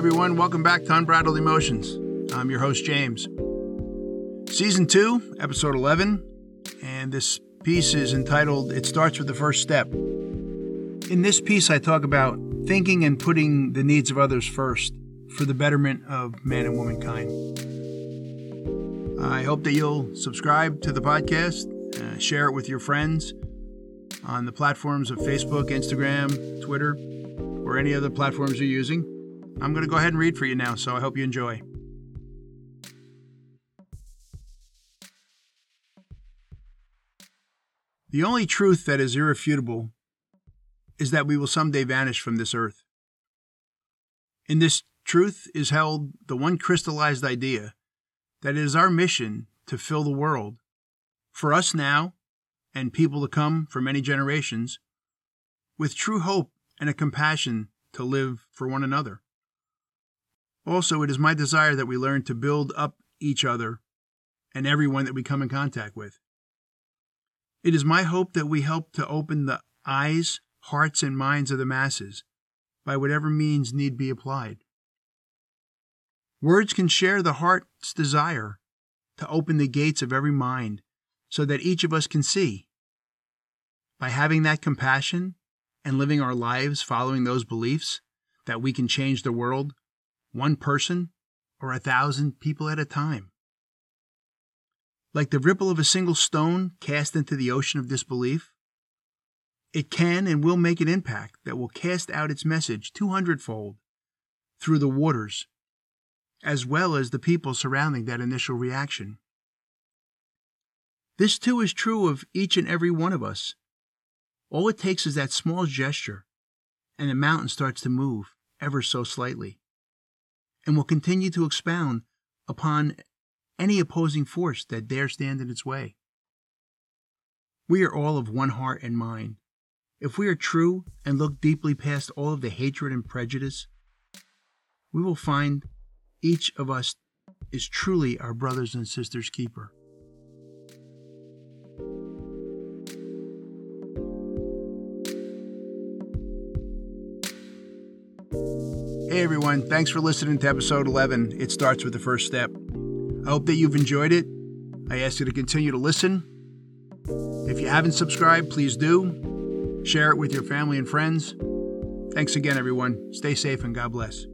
everyone. Welcome back to Unbridled Emotions. I'm your host, James. Season 2, Episode 11, and this piece is entitled It Starts with the First Step. In this piece, I talk about thinking and putting the needs of others first for the betterment of man and womankind. I hope that you'll subscribe to the podcast, uh, share it with your friends on the platforms of Facebook, Instagram, Twitter, or any other platforms you're using. I'm going to go ahead and read for you now, so I hope you enjoy. The only truth that is irrefutable is that we will someday vanish from this earth. In this truth is held the one crystallized idea that it is our mission to fill the world, for us now and people to come for many generations, with true hope and a compassion to live for one another. Also, it is my desire that we learn to build up each other and everyone that we come in contact with. It is my hope that we help to open the eyes, hearts, and minds of the masses by whatever means need be applied. Words can share the heart's desire to open the gates of every mind so that each of us can see. By having that compassion and living our lives following those beliefs, that we can change the world, one person or a thousand people at a time. Like the ripple of a single stone cast into the ocean of disbelief, it can and will make an impact that will cast out its message two hundredfold through the waters, as well as the people surrounding that initial reaction. This too is true of each and every one of us. All it takes is that small gesture, and the mountain starts to move ever so slightly, and will continue to expound upon any opposing force that dare stand in its way. We are all of one heart and mind. If we are true and look deeply past all of the hatred and prejudice, we will find each of us is truly our brothers and sisters' keeper. Hey everyone, thanks for listening to episode 11. It starts with the first step. I hope that you've enjoyed it. I ask you to continue to listen. If you haven't subscribed, please do. Share it with your family and friends. Thanks again, everyone. Stay safe and God bless.